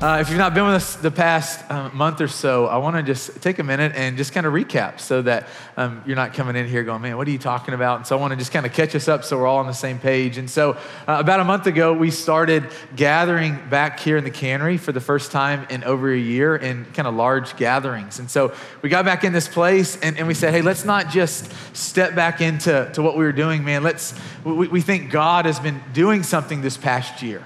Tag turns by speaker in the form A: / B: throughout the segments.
A: Uh, if you've not been with us the past um, month or so, I want to just take a minute and just kind of recap so that um, you're not coming in here going, man, what are you talking about? And so I want to just kind of catch us up so we're all on the same page. And so uh, about a month ago, we started gathering back here in the cannery for the first time in over a year in kind of large gatherings. And so we got back in this place and, and we said, hey, let's not just step back into to what we were doing, man. Let's, we, we think God has been doing something this past year.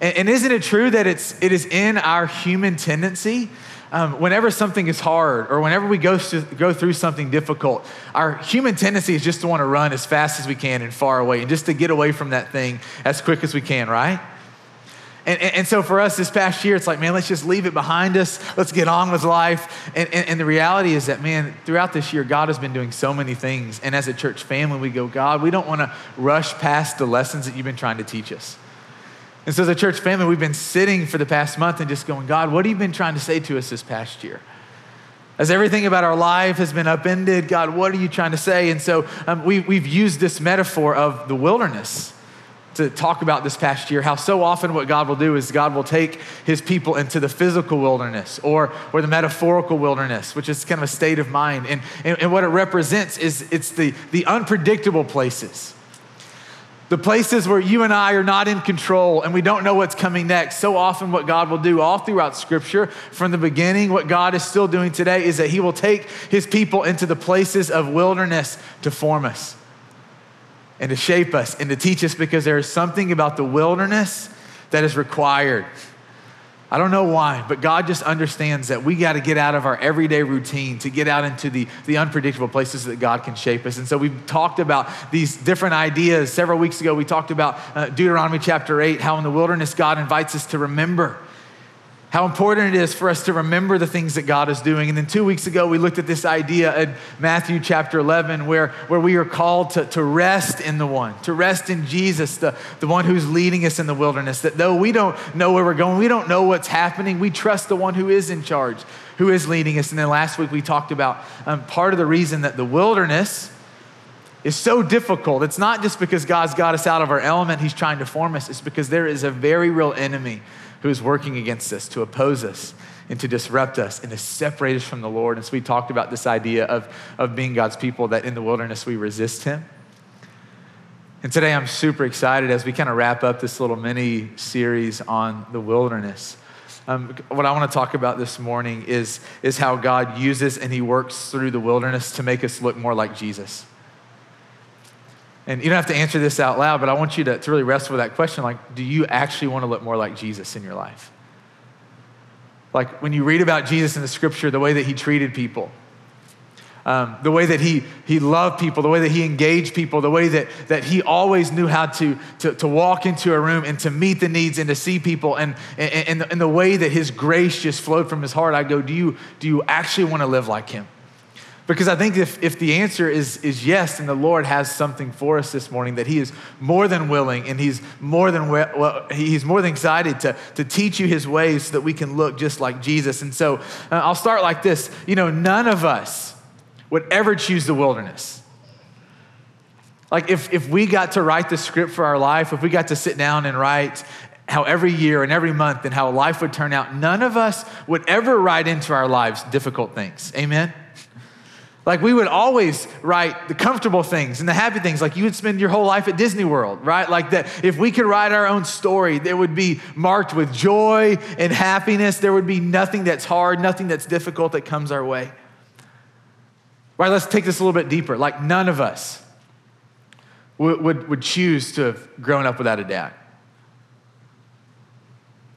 A: And, and isn't it true that it's, it is in our human tendency? Um, whenever something is hard or whenever we go, through, go through something difficult, our human tendency is just to want to run as fast as we can and far away and just to get away from that thing as quick as we can, right? And, and, and, so for us this past year, it's like, man, let's just leave it behind us. Let's get on with life. And, and, and, the reality is that, man, throughout this year, God has been doing so many things. And as a church family, we go, God, we don't want to rush past the lessons that you've been trying to teach us. And so, as a church family, we've been sitting for the past month and just going, God, what have you been trying to say to us this past year? As everything about our life has been upended, God, what are you trying to say? And so, um, we, we've used this metaphor of the wilderness to talk about this past year how so often what God will do is God will take his people into the physical wilderness or, or the metaphorical wilderness, which is kind of a state of mind. And, and, and what it represents is it's the, the unpredictable places the places where you and I are not in control and we don't know what's coming next. So often, what God will do all throughout Scripture from the beginning, what God is still doing today is that He will take His people into the places of wilderness to form us and to shape us and to teach us because there is something about the wilderness that is required I don't know why, but God just understands that we got to get out of our everyday routine to get out into the, the unpredictable places that God can shape us. And so we've talked about these different ideas. Several weeks ago, we talked about uh, Deuteronomy chapter 8, how in the wilderness God invites us to remember how important it is for us to remember the things that God is doing. And then two weeks ago, we looked at this idea in Matthew chapter 11, where, where we are called to, to rest in the one, to rest in Jesus, the, the one who's leading us in the wilderness. That though we don't know where we're going, we don't know what's happening, we trust the one who is in charge, who is leading us. And then last week, we talked about um, part of the reason that the wilderness is so difficult. It's not just because God's got us out of our element, He's trying to form us, it's because there is a very real enemy who is working against us to oppose us and to disrupt us and to separate us from the Lord. And so we talked about this idea of, of being God's people, that in the wilderness we resist Him. And today I'm super excited as we kind of wrap up this little mini series on the wilderness. Um, what I want to talk about this morning is, is how God uses and He works through the wilderness to make us look more like Jesus. And you don't have to answer this out loud, but I want you to, to really wrestle with that question like, do you actually want to look more like Jesus in your life? Like when you read about Jesus in the scripture, the way that he treated people, um, the way that he, he loved people, the way that he engaged people, the way that, that he always knew how to, to, to walk into a room and to meet the needs and to see people, and, and, and, the, and the way that his grace just flowed from his heart, I go, do you, do you actually want to live like him? Because I think if, if the answer is, is yes, and the Lord has something for us this morning, that He is more than willing and He's more than, well, he's more than excited to, to teach you His ways so that we can look just like Jesus. And so uh, I'll start like this. You know, none of us would ever choose the wilderness. Like if, if we got to write the script for our life, if we got to sit down and write how every year and every month and how life would turn out, none of us would ever write into our lives difficult things. Amen? Like we would always write the comfortable things and the happy things, like you would spend your whole life at Disney World, right? Like that, if we could write our own story, it would be marked with joy and happiness. There would be nothing that's hard, nothing that's difficult that comes our way. Right, let's take this a little bit deeper. Like none of us would, would, would choose to have grown up without a dad.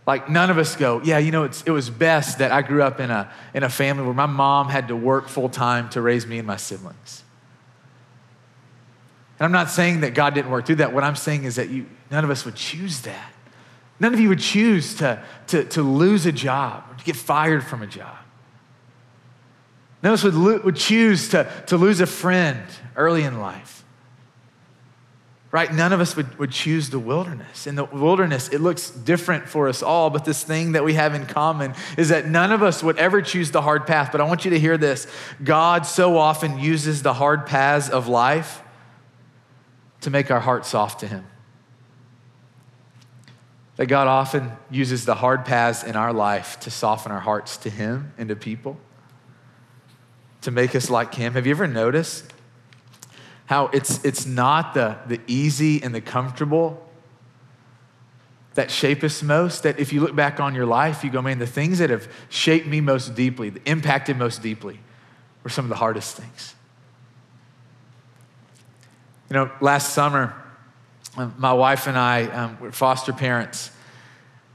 A: Like none of us go, yeah, you know, it was best that I grew up in a, in a family where my mom had to work full time to raise me and my siblings. And I'm not saying that God didn't work through that. What I'm saying is that you, none of us would choose that. None of you would choose to, to, to lose a job or to get fired from a job. None of us would, lo- would choose to, to lose a friend early in life right? None of us would, would choose the wilderness. In the wilderness, it looks different for us all, but this thing that we have in common is that none of us would ever choose the hard path. But I want you to hear this God so often uses the hard paths of life to make our hearts soft to Him. That God often uses the hard paths in our life to soften our hearts to Him and to people, to make us like Him. Have you ever noticed how it's, it's not the, the easy and the comfortable that shape us most? That if you look back on your life, you go, man, the things that have shaped me most deeply, impacted most deeply, were some of the hardest things. You know, last summer, um, my wife and I um, were foster parents.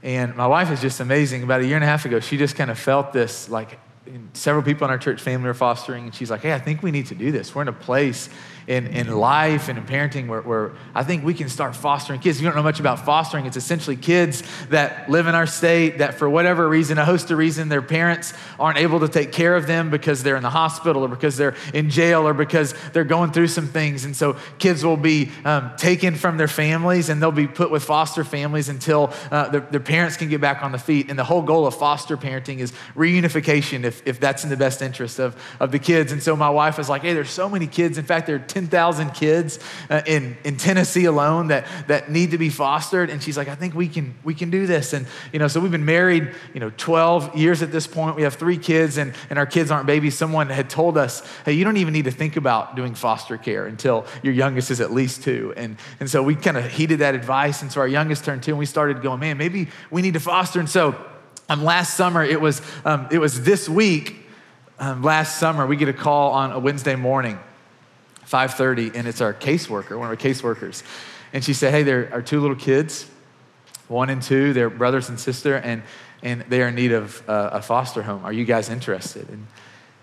A: And my wife is just amazing. About a year and a half ago, she just kind of felt this like several people in our church family are fostering. And she's like, hey, I think we need to do this. We're in a place in, in life and in parenting where, where I think we can start fostering kids. If you don't know much about fostering, it's essentially kids that live in our state that, for whatever reason, a host of reasons, their parents aren't able to take care of them because they're in the hospital or because they're in jail or because they're going through some things. And so kids will be um, taken from their families and they'll be put with foster families until uh, their, their parents can get back on the feet. And the whole goal of foster parenting is reunification if, if that's in the best interest of, of the kids. And so my wife is like, hey, there's so many kids. In fact, there are 10,000 kids uh, in, in Tennessee alone that, that need to be fostered. And she's like, I think we can, we can do this. And, you know, so we've been married, you know, 12 years at this point. We have three kids and, and our kids aren't babies. Someone had told us, hey, you don't even need to think about doing foster care until your youngest is at least two. And, and so we kind of heeded that advice. And so our youngest turned two and we started going, man, maybe we need to foster. And so um, last summer, it was, um, it was this week, um, last summer, we get a call on a Wednesday morning 5.30 and it's our caseworker one of our caseworkers. And she said hey there are two little kids one and two they're brothers and sister and, and they are in need of a foster home. Are you guys interested? And,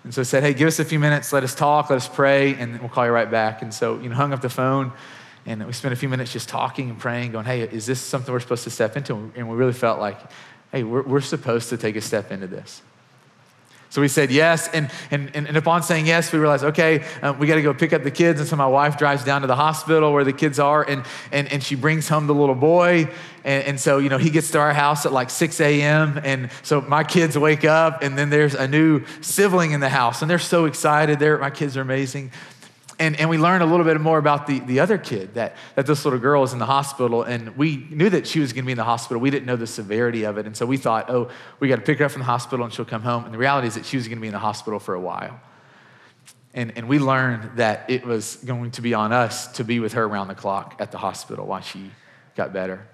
A: and so I said hey give us a few minutes. Let us talk. Let us pray and we'll call you right back. And so you know hung up the phone and we spent a few minutes just talking and praying going hey is this something we're supposed to step into? And we really felt like hey we're, we're supposed to take a step into this so we said yes. And, and, and upon saying yes, we realized, okay, um, we got to go pick up the kids. And so my wife drives down to the hospital where the kids are, and, and, and she brings home the little boy. And, and so, you know, he gets to our house at like 6 a.m. And so my kids wake up, and then there's a new sibling in the house. And they're so excited. They're, my kids are amazing. And, and we learned a little bit more about the, the other kid, that, that this little girl is in the hospital. And we knew that she was going to be in the hospital. We didn't know the severity of it. And so we thought, oh, we got to pick her up from the hospital and she'll come home. And the reality is that she was going to be in the hospital for a while. And, and we learned that it was going to be on us to be with her around the clock at the hospital while she got better.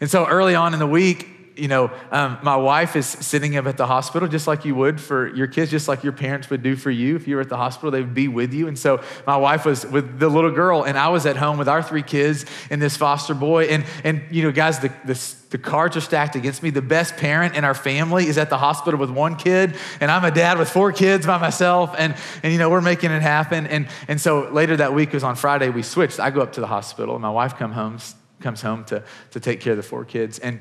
A: And so early on in the week, you know, um, my wife is sitting up at the hospital just like you would for your kids, just like your parents would do for you. If you were at the hospital, they would be with you. And so my wife was with the little girl, and I was at home with our three kids and this foster boy. And, and you know, guys, the, the, the cards are stacked against me. The best parent in our family is at the hospital with one kid, and I'm a dad with four kids by myself. And, and you know, we're making it happen. And, and so later that week, was on Friday, we switched. I go up to the hospital, and my wife come home, comes home to, to take care of the four kids. And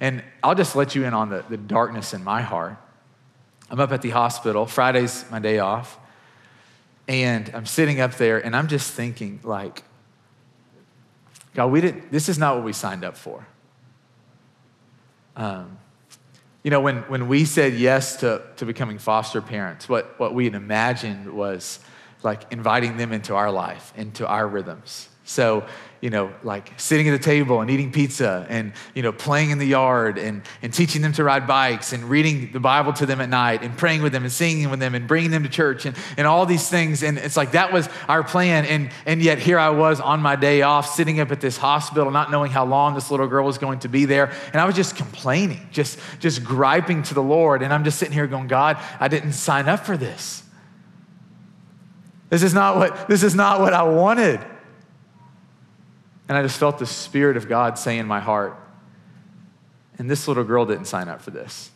A: and I'll just let you in on the, the darkness in my heart. I'm up at the hospital. Friday's my day off. And I'm sitting up there and I'm just thinking, like, God, we didn't, this is not what we signed up for. Um, you know, when, when we said yes to, to becoming foster parents, what, what we had imagined was like inviting them into our life, into our rhythms. So you know, like sitting at the table and eating pizza and, you know, playing in the yard and, and teaching them to ride bikes and reading the Bible to them at night and praying with them and singing with them and bringing them to church and, and all these things. And it's like that was our plan. And, and yet here I was on my day off sitting up at this hospital, not knowing how long this little girl was going to be there. And I was just complaining, just, just griping to the Lord. And I'm just sitting here going, God, I didn't sign up for this. This is not what, this is not what I wanted. And I just felt the Spirit of God say in my heart, and this little girl didn't sign up for this.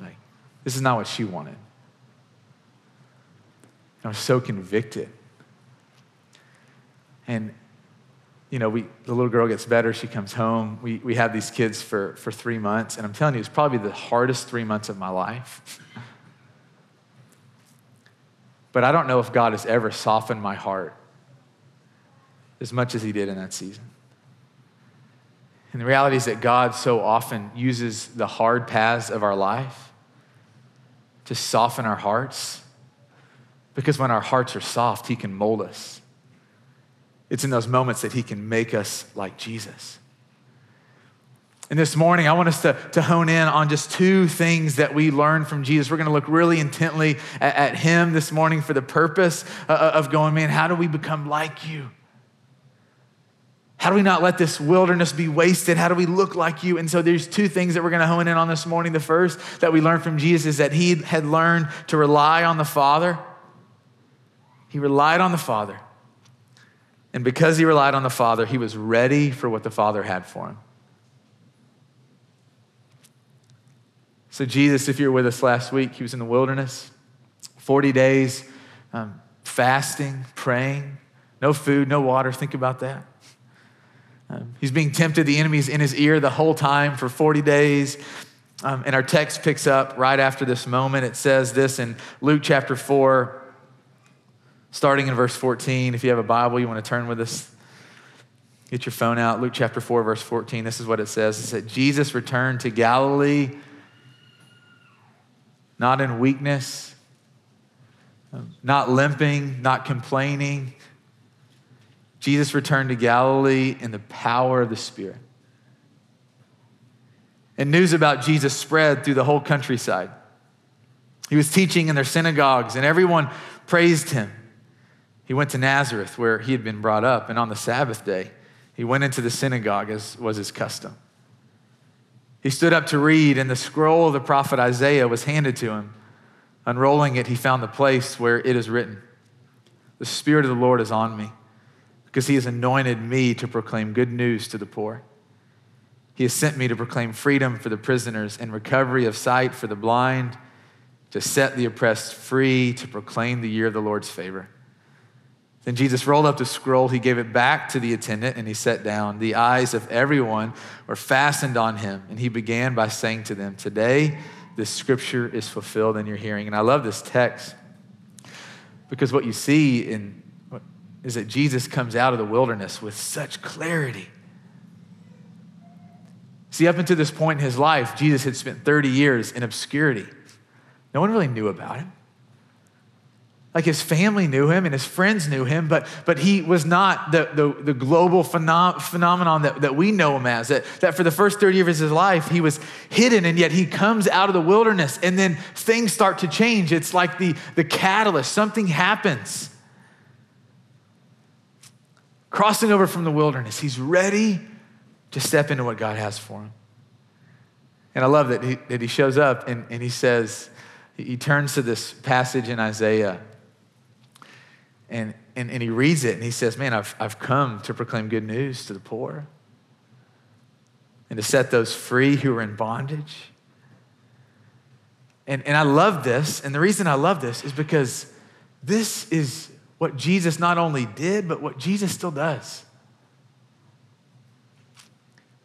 A: Like, this is not what she wanted. I was so convicted. And, you know, we, the little girl gets better. She comes home. We, we have these kids for, for three months. And I'm telling you, it's probably the hardest three months of my life. but I don't know if God has ever softened my heart as much as he did in that season. And the reality is that God so often uses the hard paths of our life to soften our hearts because when our hearts are soft, he can mold us It's in those moments that he can make us like Jesus. And this morning, I want us to, to hone in on just two things that we learn from Jesus. We're going to look really intently at, at him this morning for the purpose uh, of going, man, how do we become like you? How do we not let this wilderness be wasted? How do we look like you? And so there's two things that we're going to hone in on this morning. The first that we learned from Jesus is that he had learned to rely on the Father. He relied on the Father. And because he relied on the Father, he was ready for what the Father had for him. So, Jesus, if you were with us last week, he was in the wilderness, 40 days, um, fasting, praying, no food, no water. Think about that. Um, he's being tempted. The enemy's in his ear the whole time for 40 days. Um, and our text picks up right after this moment. It says this in Luke chapter 4, starting in verse 14. If you have a Bible, you want to turn with us, get your phone out. Luke chapter 4, verse 14. This is what it says It said, Jesus returned to Galilee not in weakness, not limping, not complaining. Jesus returned to Galilee in the power of the Spirit. And news about Jesus spread through the whole countryside. He was teaching in their synagogues, and everyone praised him. He went to Nazareth, where he had been brought up, and on the Sabbath day, he went into the synagogue as was his custom. He stood up to read, and the scroll of the prophet Isaiah was handed to him. Unrolling it, he found the place where it is written The Spirit of the Lord is on me, because he has anointed me to proclaim good news to the poor. He has sent me to proclaim freedom for the prisoners and recovery of sight for the blind, to set the oppressed free, to proclaim the year of the Lord's favor. Then Jesus rolled up the scroll, he gave it back to the attendant, and he sat down. The eyes of everyone were fastened on him, and he began by saying to them, Today, this scripture is fulfilled in your hearing. And I love this text because what you see in, is that Jesus comes out of the wilderness with such clarity. See, up until this point in his life, Jesus had spent 30 years in obscurity. No one really knew about him. Like his family knew him and his friends knew him, but, but he was not the, the, the global phenom- phenomenon that, that we know him as. That, that for the first 30 years of his life, he was hidden, and yet he comes out of the wilderness, and then things start to change. It's like the, the catalyst, something happens. Crossing over from the wilderness, he's ready to step into what God has for him. And I love that he, that he shows up and, and he says, he turns to this passage in Isaiah and, and, and he reads it and he says, Man, I've, I've come to proclaim good news to the poor and to set those free who are in bondage. And, and I love this. And the reason I love this is because this is what Jesus not only did, but what Jesus still does.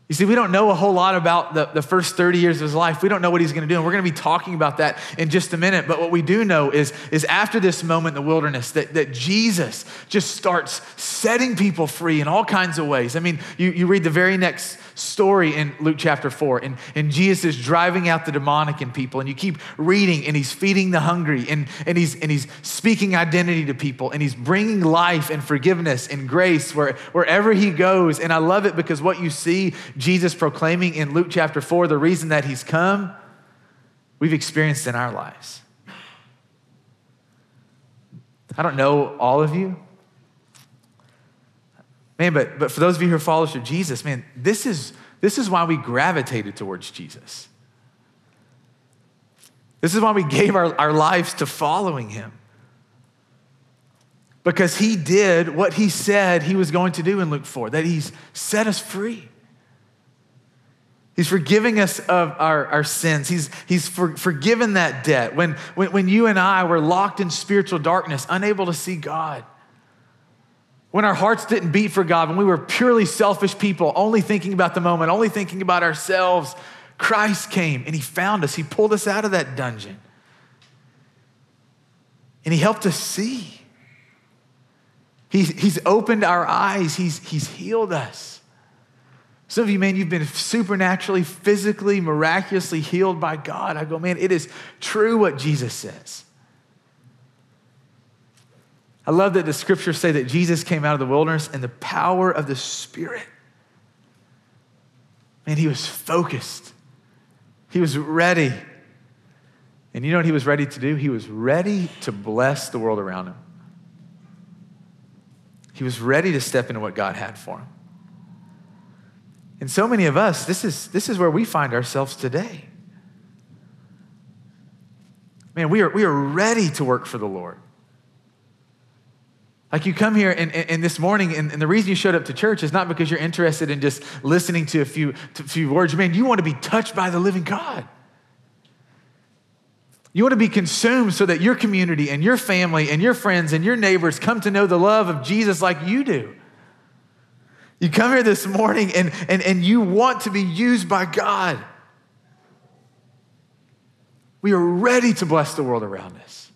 A: You see, we don't know a whole lot about the, the first 30 years of his life. We don't know what he's going to do. And we're going to be talking about that in just a minute. But what we do know is, is after this moment in the wilderness, that, that Jesus just starts setting people free in all kinds of ways. I mean, you, you read the very next story in Luke chapter 4, and, and Jesus is driving out the demonic in people, and you keep reading, and he's feeding the hungry, and, and, he's, and he's speaking identity to people, and he's bringing life and forgiveness and grace where, wherever he goes. And I love it because what you see Jesus proclaiming in Luke chapter 4, the reason that he's come, we've experienced in our lives. I don't know all of you, Man, but, but for those of you who are followers of Jesus, man, this is, this is why we gravitated towards Jesus. This is why we gave our, our lives to following him. Because he did what he said he was going to do in Luke 4, that he's set us free. He's forgiving us of our, our sins. He's, he's for, forgiven that debt. When, when, when you and I were locked in spiritual darkness, unable to see God, when our hearts didn't beat for God, when we were purely selfish people, only thinking about the moment, only thinking about ourselves, Christ came and He found us. He pulled us out of that dungeon. And He helped us see. He's, he's opened our eyes, he's, he's healed us. Some of you, man, you've been supernaturally, physically, miraculously healed by God. I go, man, it is true what Jesus says. I love that the scriptures say that Jesus came out of the wilderness in the power of the Spirit. Man, he was focused. He was ready. And you know what he was ready to do? He was ready to bless the world around him. He was ready to step into what God had for him. And so many of us, this is, this is where we find ourselves today. Man, we are, we are ready to work for the Lord. Like you come here and, and, this morning, and, and, the reason you showed up to church is not because you're interested in just listening to a few, to a few words. Man, you want to be touched by the living God. You want to be consumed so that your community and your family and your friends and your neighbors come to know the love of Jesus like you do. You come here this morning and, and, and you want to be used by God. We are ready to bless the world around us.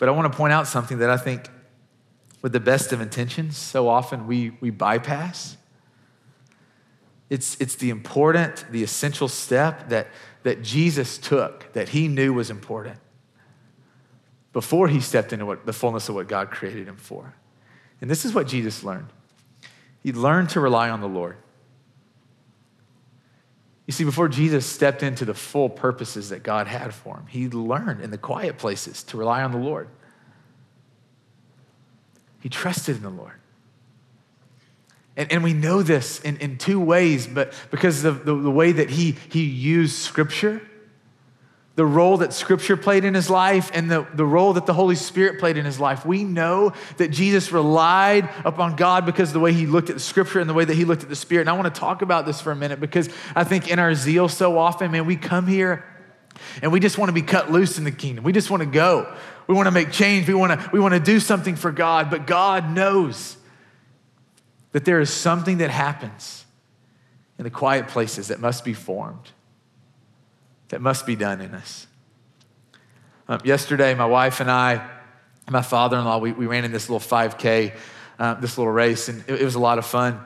A: But I want to point out something that I think, with the best of intentions, so often we, we bypass. It's, it's the important, the essential step that, that Jesus took that he knew was important before he stepped into what, the fullness of what God created him for. And this is what Jesus learned he learned to rely on the Lord. You see, before Jesus stepped into the full purposes that God had for him, he learned in the quiet places to rely on the Lord. He trusted in the Lord. And, and we know this in, in two ways, but because of the, the way that he, he used Scripture the role that Scripture played in his life and the, the role that the Holy Spirit played in his life. We know that Jesus relied upon God because of the way he looked at the Scripture and the way that he looked at the Spirit. And I want to talk about this for a minute because I think in our zeal so often, man, we come here and we just want to be cut loose in the kingdom. We just want to go. We want to make change. We want to, we want to do something for God. But God knows that there is something that happens in the quiet places that must be formed that must be done in us. Um, yesterday, my wife and I, my father in law, we, we ran in this little 5K, uh, this little race, and it, it, was a lot of fun.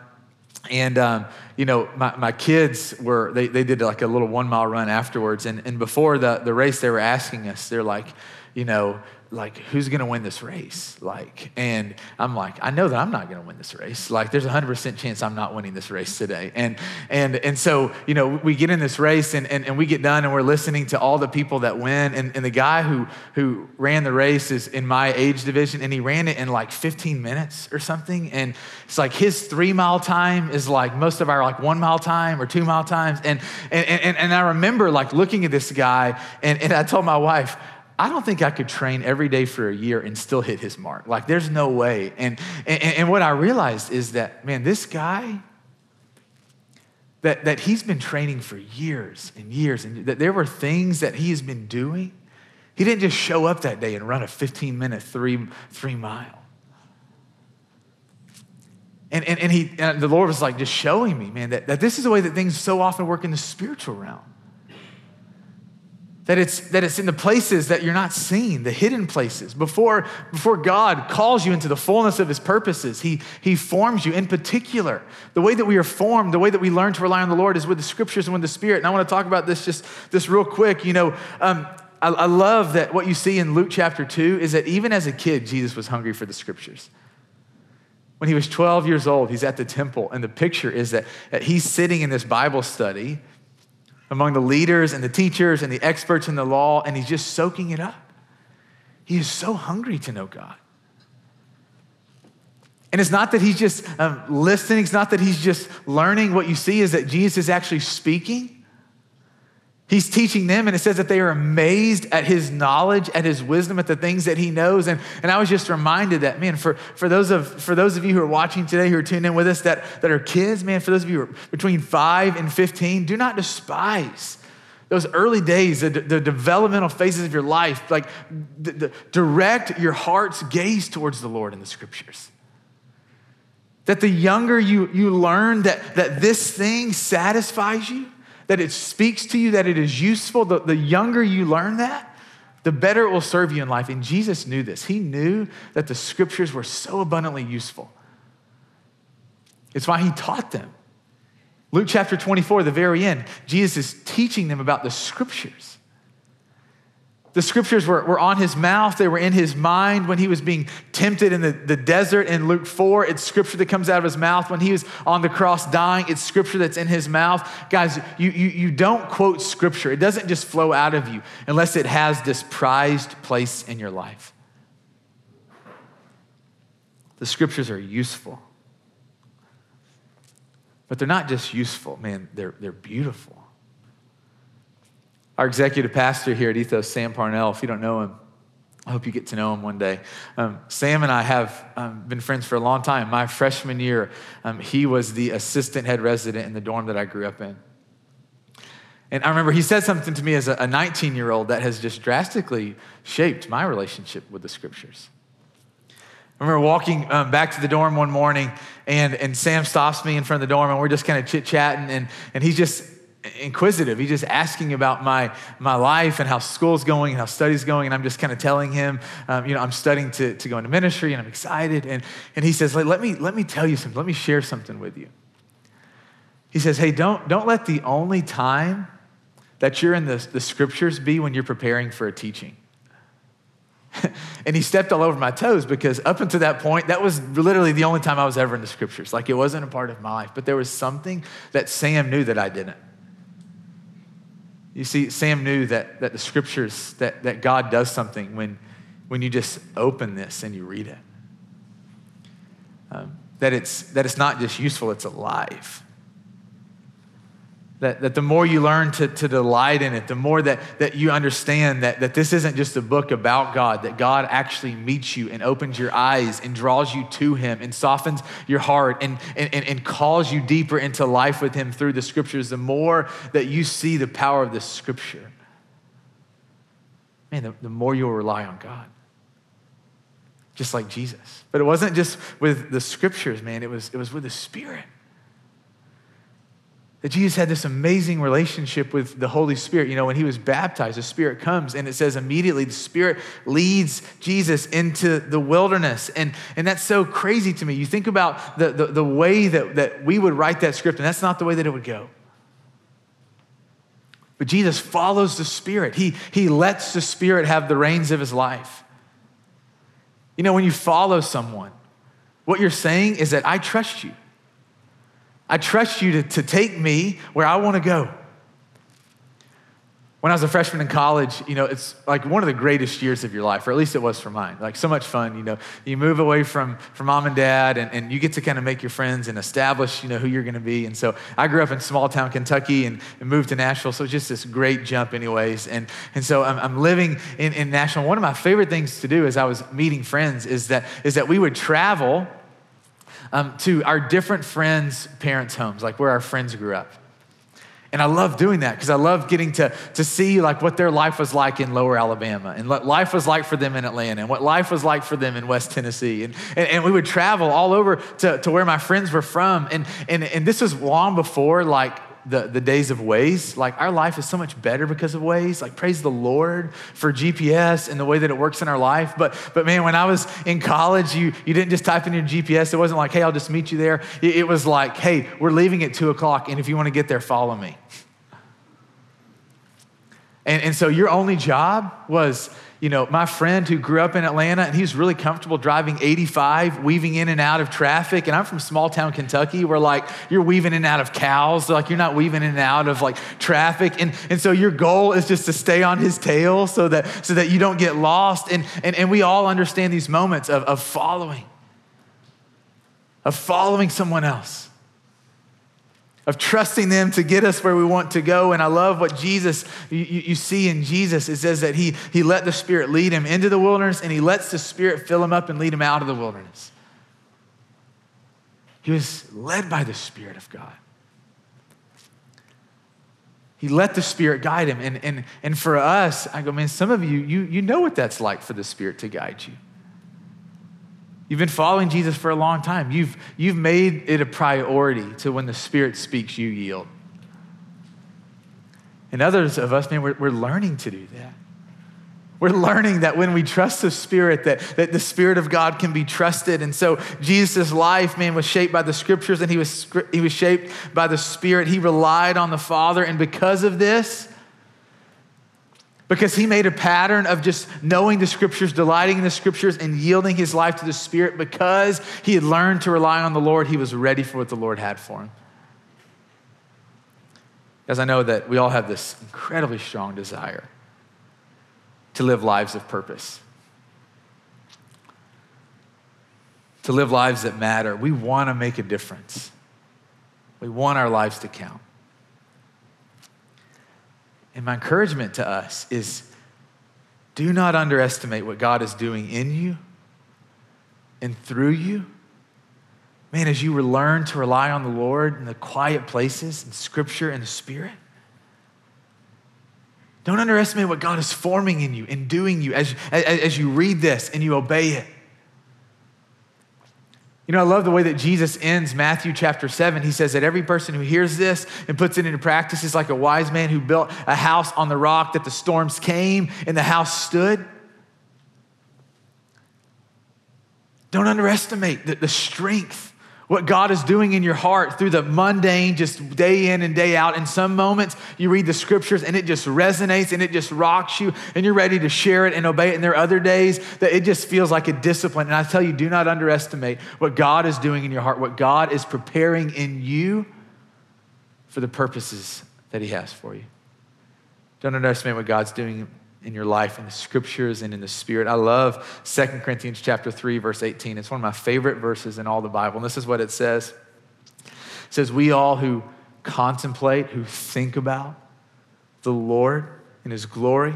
A: And, um, you know, my, my kids were, they, they did like a little one mile run afterwards. And, and before the, the race, they were asking us, they're like, you know, like who's going to win this race? Like and i'm like i know that i'm not going to win this race. Like there's a 100% chance i'm not winning this race today. And and and so you know we get in this race and, and, and we get done and we're listening to all the people that win. And, and the guy who who ran the race is in my age division and he ran it in like 15 minutes or something. And it's like his three mile time is like most of our like one mile time or two mile times. And and and, and i remember like looking at this guy and, and i told my wife I don't think I could train every day for a year and still hit his mark. Like, there's no way. And, and, and what I realized is that, man, this guy, that, that he's been training for years and years, and that there were things that he has been doing. He didn't just show up that day and run a 15 minute three, three mile. And, and, and, he, and the Lord was like just showing me, man, that, that this is the way that things so often work in the spiritual realm. That it's, that it's in the places that you're not seen the hidden places. Before, before God calls you into the fullness of his purposes, he, he forms you in particular. The way that we are formed, the way that we learn to rely on the Lord is with the scriptures and with the Spirit. And I want to talk about this just this real quick. You know, um, I, I love that what you see in Luke chapter 2 is that even as a kid, Jesus was hungry for the scriptures. When he was 12 years old, he's at the temple, and the picture is that, that he's sitting in this Bible study among the leaders and the teachers and the experts in the law, and he's just soaking it up. He is so hungry to know God. And it's not that he's just um, listening, it's not that he's just learning. What you see is that Jesus is actually speaking. He's teaching them, and it says that they are amazed at his knowledge, at his wisdom, at the things that he knows. And, and I was just reminded that, man, for, for, those of, for those of you who are watching today, who are tuned in with us, that, that are kids, man, for those of you who are between five and 15, do not despise those early days, the, the developmental phases of your life. Like, the, the, direct your heart's gaze towards the Lord in the scriptures. That the younger you, you learn that, that this thing satisfies you, that it speaks to you, that it is useful, the, the younger you learn that, the better it will serve you in life. And Jesus knew this. He knew that the scriptures were so abundantly useful. It's why he taught them. Luke chapter 24, the very end, Jesus is teaching them about the scriptures. The scriptures were, were on his mouth, they were in his mind when he was being tempted in the, the desert in Luke 4. It's scripture that comes out of his mouth. When he was on the cross dying, it's scripture that's in his mouth. Guys, you, you, you don't quote scripture, it doesn't just flow out of you unless it has this prized place in your life. The scriptures are useful, but they're not just useful, man, they're, they're beautiful. Our executive pastor here at Ethos, Sam Parnell, if you don't know him, I hope you get to know him one day. Um, Sam and I have um, been friends for a long time. My freshman year, um, he was the assistant head resident in the dorm that I grew up in. And I remember he said something to me as a 19 year old that has just drastically shaped my relationship with the scriptures. I remember walking um, back to the dorm one morning, and, and Sam stops me in front of the dorm, and we're just kind of chit chatting, and, and he's just inquisitive. He's just asking about my, my life and how school's going and how study's going. And I'm just kind of telling him, um, you know, I'm studying to, to go into ministry and I'm excited. And, and he says, let me, let me tell you something. Let me share something with you. He says, hey, don't, don't let the only time that you're in the, the scriptures be when you're preparing for a teaching. and he stepped all over my toes because up until that point, that was literally the only time I was ever in the scriptures. Like it wasn't a part of my life, but there was something that Sam knew that I didn't. You see, Sam knew that, that the scriptures, that, that God does something when, when you just open this and you read it. Um, that, it's, that it's not just useful, it's alive. That, that the more you learn to, to delight in it, the more that, that you understand that, that this isn't just a book about God, that God actually meets you and opens your eyes and draws you to Him and softens your heart and, and, and, and calls you deeper into life with Him through the scriptures, the more that you see the power of the scripture, man, the, the more you'll rely on God. Just like Jesus. But it wasn't just with the scriptures, man, it was, it was with the Spirit that Jesus had this amazing relationship with the Holy Spirit. You know, when he was baptized, the Spirit comes, and it says immediately the Spirit leads Jesus into the wilderness. And, and that's so crazy to me. You think about the, the, the way that, that we would write that script, and that's not the way that it would go. But Jesus follows the Spirit, he, he lets the Spirit have the reins of his life. You know, when you follow someone, what you're saying is that I trust you. I trust you to, to take me where I want to go. When I was a freshman in college, you know, it's like one of the greatest years of your life, or at least it was for mine. Like so much fun, you know. You move away from, from mom and dad, and, and you get to kind of make your friends and establish, you know, who you're going to be. And so I grew up in small town Kentucky and, and moved to Nashville, so just this great jump, anyways. And, and so I'm, I'm living in, in Nashville. One of my favorite things to do as I was meeting friends is that, is that we would travel um, to our different friends' parents' homes, like where our friends grew up. And I love doing that because I love getting to, to see like what their life was like in lower Alabama and what life was like for them in Atlanta and what life was like for them in West Tennessee. And, and, and we would travel all over to, to where my friends were from. And, and, and this was long before like the, the days of Waze. Like our life is so much better because of Waze. Like praise the Lord for GPS and the way that it works in our life. But but man, when I was in college, you you didn't just type in your GPS. It wasn't like, hey, I'll just meet you there. It, it was like, hey, we're leaving at two o'clock, and if you want to get there, follow me. And, and so your only job was you know, my friend who grew up in Atlanta and he's really comfortable driving 85, weaving in and out of traffic. And I'm from small town Kentucky where like you're weaving in and out of cows, like you're not weaving in and out of like traffic. And, and so your goal is just to stay on his tail so that, so that you don't get lost. And, and, and we all understand these moments of, of following, of following someone else of trusting them to get us where we want to go. And I love what Jesus, you, you, see in Jesus, it says that he, he let the Spirit lead him into the wilderness and he lets the Spirit fill him up and lead him out of the wilderness. He was led by the Spirit of God. He let the Spirit guide him. And, and, and for us, I go, man, some of you, you, you know what that's like for the Spirit to guide you. You've been following Jesus for a long time. You've, you've made it a priority to when the Spirit speaks, you yield. And others of us, man, we're, we're learning to do that. We're learning that when we trust the Spirit, that, that the Spirit of God can be trusted. And so Jesus' life, man, was shaped by the scriptures and he was, he was shaped by the Spirit. He relied on the Father. And because of this, because he made a pattern of just knowing the scriptures, delighting in the scriptures, and yielding his life to the Spirit because he had learned to rely on the Lord. He was ready for what the Lord had for him. As I know that we all have this incredibly strong desire to live lives of purpose, to live lives that matter. We want to make a difference, we want our lives to count. And my encouragement to us is do not underestimate what God is doing in you and through you. Man, as you learn to rely on the Lord in the quiet places, in Scripture and the Spirit, don't underestimate what God is forming in you and doing you as, as, as you read this and you obey it. You know, I love the way that Jesus ends Matthew chapter 7. He says that every person who hears this and puts it into practice is like a wise man who built a house on the rock that the storms came and the house stood. Don't underestimate the, the strength what God is doing in your heart through the mundane, just day in and day out. In some moments, you read the scriptures and it just resonates and it just rocks you and you're ready to share it and obey it. And there are other days that it just feels like a discipline. And I tell you, do not underestimate what God is doing in your heart, what God is preparing in you for the purposes that He has for you. Don't underestimate what God's doing in your life in the scriptures and in the spirit. I love 2 Corinthians chapter 3 verse 18. It's one of my favorite verses in all the Bible. And this is what it says. It says we all who contemplate, who think about the Lord and his glory,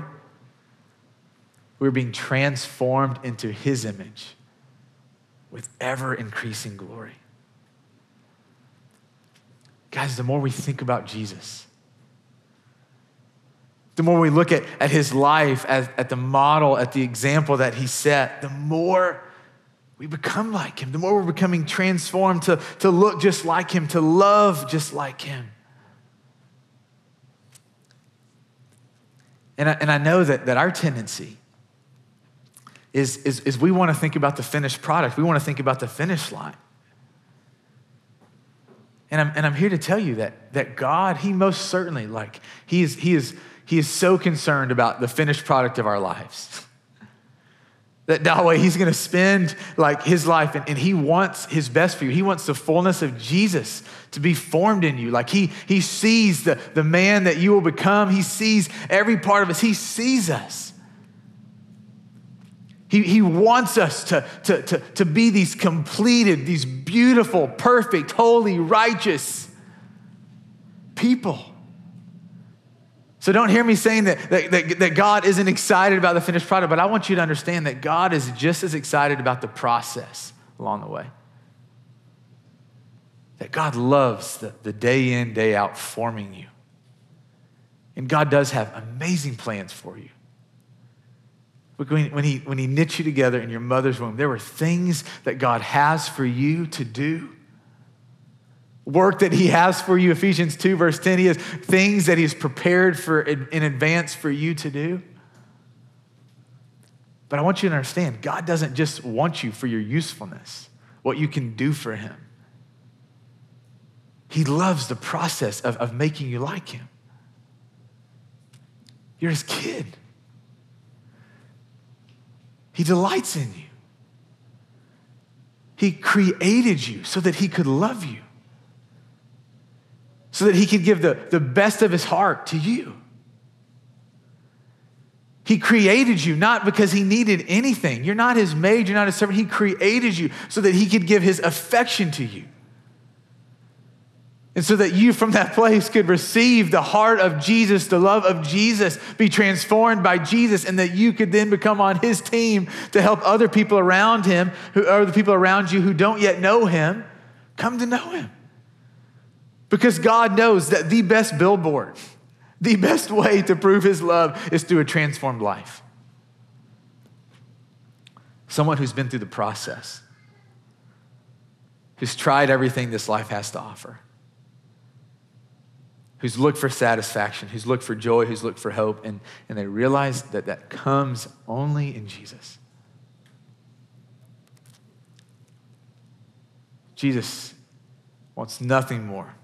A: we're being transformed into his image with ever increasing glory. Guys, the more we think about Jesus, the more we look at, at his life, at, at the model, at the example that he set, the more we become like him, the more we're becoming transformed to, to look just like him, to love just like him. And I, and I know that, that our tendency is, is, is we want to think about the finished product. We want to think about the finish line. And I'm, and I'm here to tell you that, that God, He most certainly, like, He is, he is he is so concerned about the finished product of our lives. that Yahweh, he's going to spend like his life and, and, he wants his best for you. He wants the fullness of Jesus to be formed in you. Like he, he sees the, the man that you will become. He sees every part of us. He sees us. He, he wants us to, to, to, to be these completed, these beautiful, perfect, holy, righteous people. So don't hear me saying that, that, that, that, God isn't excited about the finished product, but I want you to understand that God is just as excited about the process along the way. That God loves the, the day in, day out forming you. And God does have amazing plans for you. When, when, he, when he knit you together in your mother's womb, there were things that God has for you to do work that he has for you ephesians 2 verse 10 he has things that he's prepared for in advance for you to do. But i want you to understand god doesn't just want you for your usefulness what you can do for him. He loves the process of, of making you like him. You're his kid. He delights in you. He created you so that he could love you so that he could give the, the best of his heart to you. He created you not because he needed anything. You're not his maid, you're not his servant. He created you so that he could give his affection to you. And so that you from that place could receive the heart of Jesus, the love of Jesus, be transformed by Jesus, and that you could then become on his team to help other people around him, who the people around you who don't yet know him, come to know him. Because God knows that the best billboard, the best way to prove his love is through a transformed life. Someone who's been through the process, who's tried everything this life has to offer, who's looked for satisfaction, who's looked for joy, who's looked for hope, and, and they realize that that comes only in Jesus. Jesus wants nothing more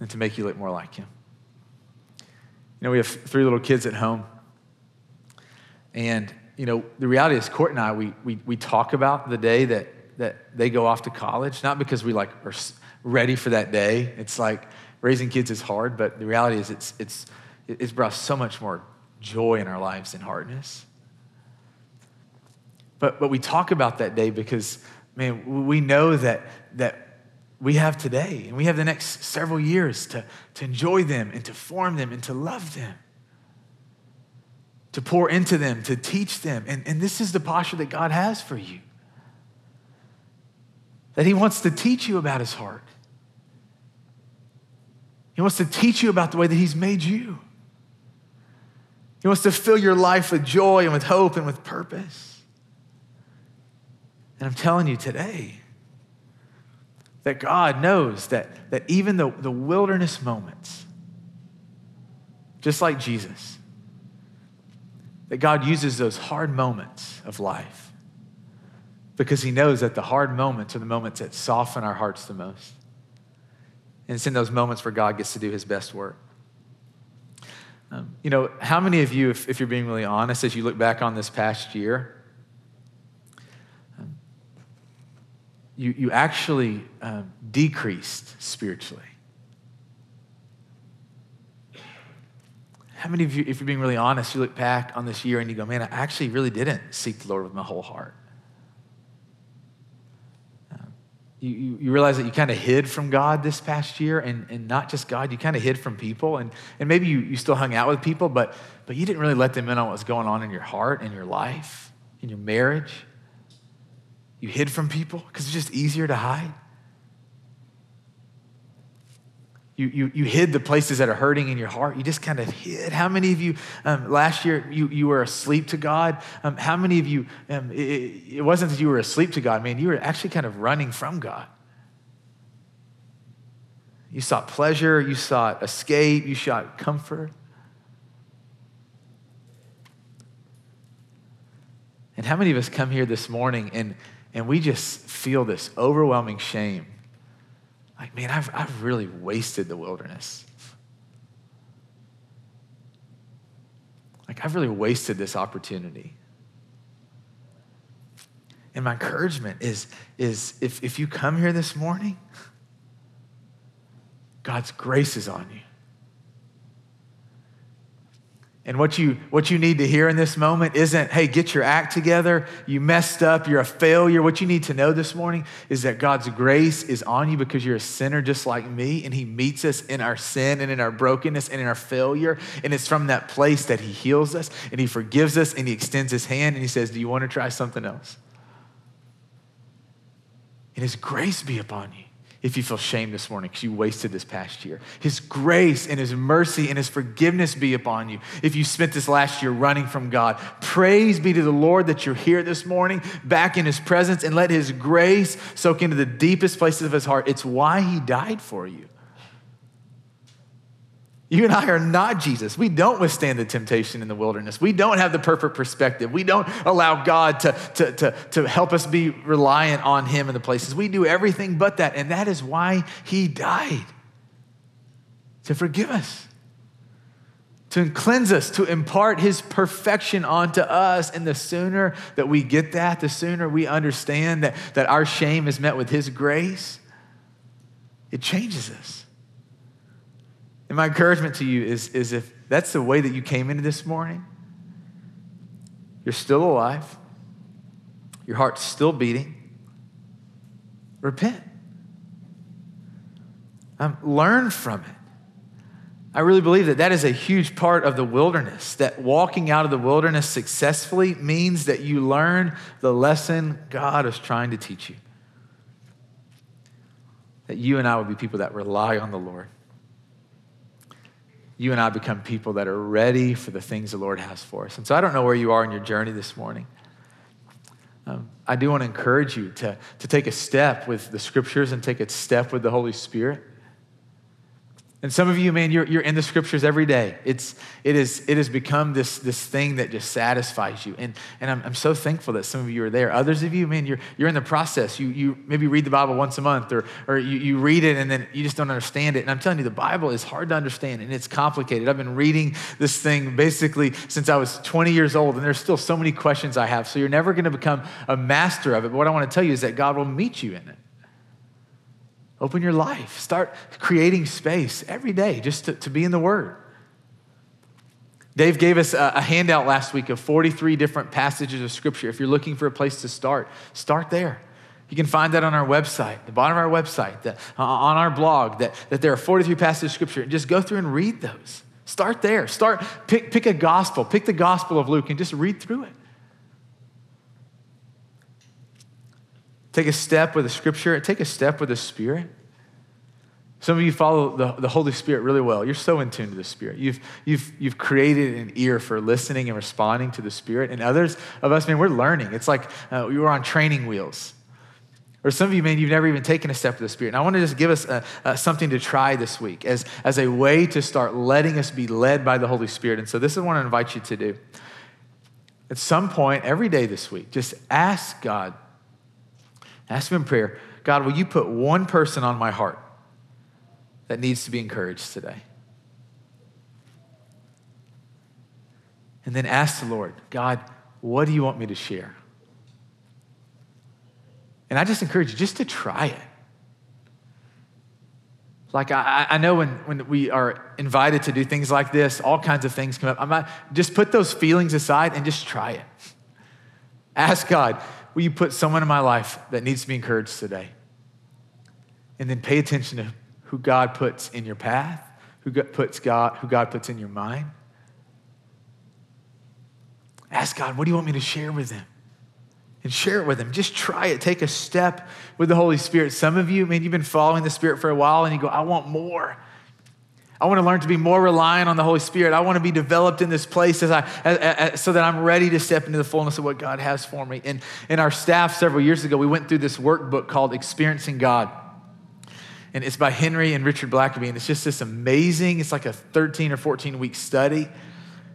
A: and to make you look more like him. You know, we have three little kids at home. And, you know, the reality is, Court and I, we, we, we talk about the day that, that they go off to college, not because we like are ready for that day. It's like raising kids is hard, but the reality is it's, it's, it's brought so much more joy in our lives than hardness. But, but we talk about that day because, man, we know that, that we have today and we have the next several years to, to enjoy them and to form them and to love them, to pour into them, to teach them. And, and this is the posture that God has for you that He wants to teach you about His heart. He wants to teach you about the way that He's made you. He wants to fill your life with joy and with hope and with purpose. And I'm telling you today that God knows that, that even the, the wilderness moments, just like Jesus, that God uses those hard moments of life because He knows that the hard moments are the moments that soften our hearts the most. And it's in those moments where God gets to do His best work. Um, you know, how many of you, if, if, you're being really honest, as you look back on this past year, you, you actually um, decreased spiritually? How many of you, if you're being really honest, you look back on this year and you go, man, I actually really didn't seek the Lord with my whole heart? you, you, you, realize that you kind of hid from God this past year, and, and not just God, you kind of hid from people. And, and maybe you, you still hung out with people, but, but you didn't really let them in on what's going on in your heart, in your life, in your marriage. You hid from people because it's just easier to hide. You, you, you hid the places that are hurting in your heart. You just kind of hid. How many of you um, last year you, you were asleep to God? Um, how many of you, um, it, it wasn't that you were asleep to God, man, you were actually kind of running from God. You sought pleasure, you sought escape, you sought comfort. And how many of us come here this morning and, and we just feel this overwhelming shame? Like, man, I've, I've really wasted the wilderness. Like, I've really wasted this opportunity. And my encouragement is, is if, if you come here this morning, God's grace is on you. And what you, what you need to hear in this moment isn't, hey, get your act together. You messed up. You're a failure. What you need to know this morning is that God's grace is on you because you're a sinner just like me, and He meets us in our sin and in our brokenness and in our failure. And it's from that place that He heals us and He forgives us and He extends His hand and He says, Do you want to try something else? And His grace be upon you if you feel shame this morning because you wasted this past year. His grace and His mercy and His forgiveness be upon you if you spent this last year running from God. Praise be to the Lord that you're here this morning, back in His presence, and let His grace soak into the deepest places of His heart. It's why He died for you. You and I are not Jesus. We don't withstand the temptation in the wilderness. We don't have the perfect perspective. We don't allow God to, to, to, to help us be reliant on Him in the places. We do everything but that. And that is why He died to forgive us, to cleanse us, to impart His perfection onto us. And the sooner that we get that, the sooner we understand that, that our shame is met with His grace, it changes us. And my encouragement to you is, is if that's the way that you came into this morning, you're still alive, your heart's still beating, repent. Um, learn from it. I really believe that that is a huge part of the wilderness, that walking out of the wilderness successfully means that you learn the lesson God is trying to teach you. That you and I would be people that rely on the Lord you and I become people that are ready for the things the Lord has for us. And so I don't know where you are in your journey this morning. Um, I do want to encourage you to, to take a step with the scriptures and take a step with the Holy Spirit. And some of you, man, you're, you're in the scriptures every day. It's, it, is, it has become this, this thing that just satisfies you. And, and I'm, I'm so thankful that some of you are there. Others of you, man, you're, you're in the process. You, you maybe read the Bible once a month or, or you, you read it and then you just don't understand it. And I'm telling you, the Bible is hard to understand and it's complicated. I've been reading this thing basically since I was 20 years old, and there's still so many questions I have. So you're never going to become a master of it. But what I want to tell you is that God will meet you in it. Open your life. Start creating space every day just to, to be in the Word. Dave gave us a, a, handout last week of 43 different passages of Scripture. If you're looking for a place to start, start there. You can find that on our website, the bottom of our website, the, uh, on our blog, that, that there are 43 passages of Scripture. Just go through and read those. Start there. Start, pick, pick a gospel, pick the gospel of Luke and just read through it. Take a step with the scripture, take a step with the Spirit. Some of you follow the, the Holy Spirit really well. You're so in tune to the Spirit. You've, you've, you've created an ear for listening and responding to the Spirit. And others of us, man, we're learning. It's like uh, we were on training wheels. Or some of you, man, you've never even taken a step with the Spirit. And I want to just give us a, a, something to try this week as, as a way to start letting us be led by the Holy Spirit. And so this is what I invite you to do. At some point, every day this week, just ask God Ask Him in prayer God, will you put one person on my heart that needs to be encouraged today? And then ask the Lord, God, what do you want me to share? And I just encourage you just to try it. Like, I, I know when, when we are invited to do things like this, all kinds of things come up. I'm not, just put those feelings aside and just try it. Ask God, will you put someone in my life that needs to be encouraged today? And then pay attention to who God puts in your path, who God puts God, who God puts in your mind. Ask God, what do you want me to share with them? And share it with them. Just try it. Take a step with the Holy Spirit. Some of you, man, you've been following the Spirit for a while and you go, I want more. I want to learn to be more reliant on the Holy Spirit. I want to be developed in this place as I, as, as, so that I'm ready to step into the fullness of what God has for me. And in our staff several years ago, we went through this workbook called Experiencing God. And it's by Henry and Richard Blackaby. And it's just this amazing, it's like a 13 or 14 week study.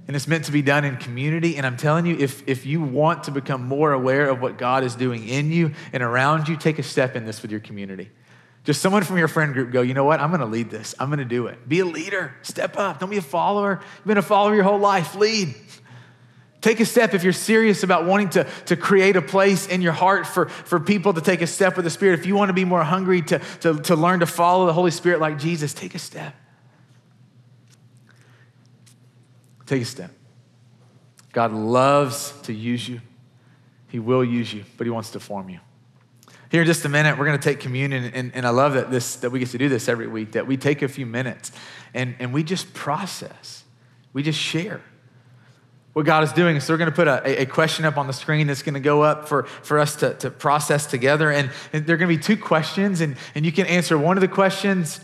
A: And it's meant to be done in community. And I'm telling you, if, if you want to become more aware of what God is doing in you and around you, take a step in this with your community. Just someone from your friend group go, you know what? I'm going to lead this. I'm going to do it. Be a leader. Step up. Don't be a follower. You've been a follower your whole life. Lead. Take a step if you're serious about wanting to, to create a place in your heart for, for people to take a step with the Spirit. If you want to be more hungry to, to, to learn to follow the Holy Spirit like Jesus, take a step. Take a step. God loves to use you. He will use you, but He wants to form you. Here in just a minute, we're going to take communion, and, and I love that, this, that we get to do this every week, that we take a few minutes and, and we just process, we just share what God is doing. So we're going to put a, a question up on the screen that's going to go up for, for us to, to process together. And, and there are going to be two questions, and, and you can answer one of the questions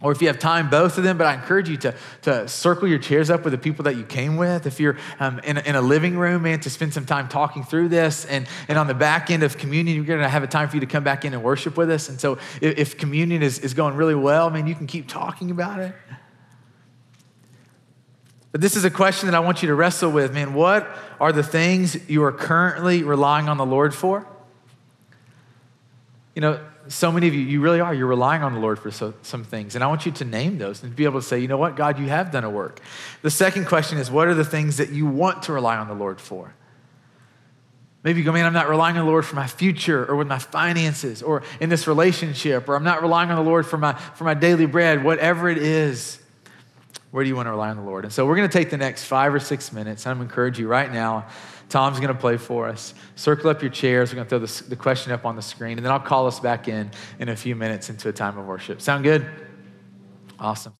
A: or if you have time, both of them. But I encourage you to, to circle your chairs up with the people that you came with. If you're um, in, a, in a living room, man, to spend some time talking through this. And, and on the back end of communion, you're going to have a time for you to come back in and worship with us. And so if, if communion is, is going really well, man, you can keep talking about it. But this is a question that I want you to wrestle with, man. What are the things you are currently relying on the Lord for? You know, so many of you, you really are. You're relying on the Lord for so, some things. And I want you to name those and be able to say, you know what, God, you have done a work. The second question is, what are the things that you want to rely on the Lord for? Maybe you go, man, I'm not relying on the Lord for my future or with my finances or in this relationship, or I'm not relying on the Lord for my, for my daily bread, whatever it is. Where do you want to rely on the Lord? And so we're going to take the next five or six minutes. I'm going to encourage you right now Tom's going to play for us. Circle up your chairs. We're going to throw the, the question up on the screen, and then I'll call us back in in a few minutes into a time of worship. Sound good? Awesome.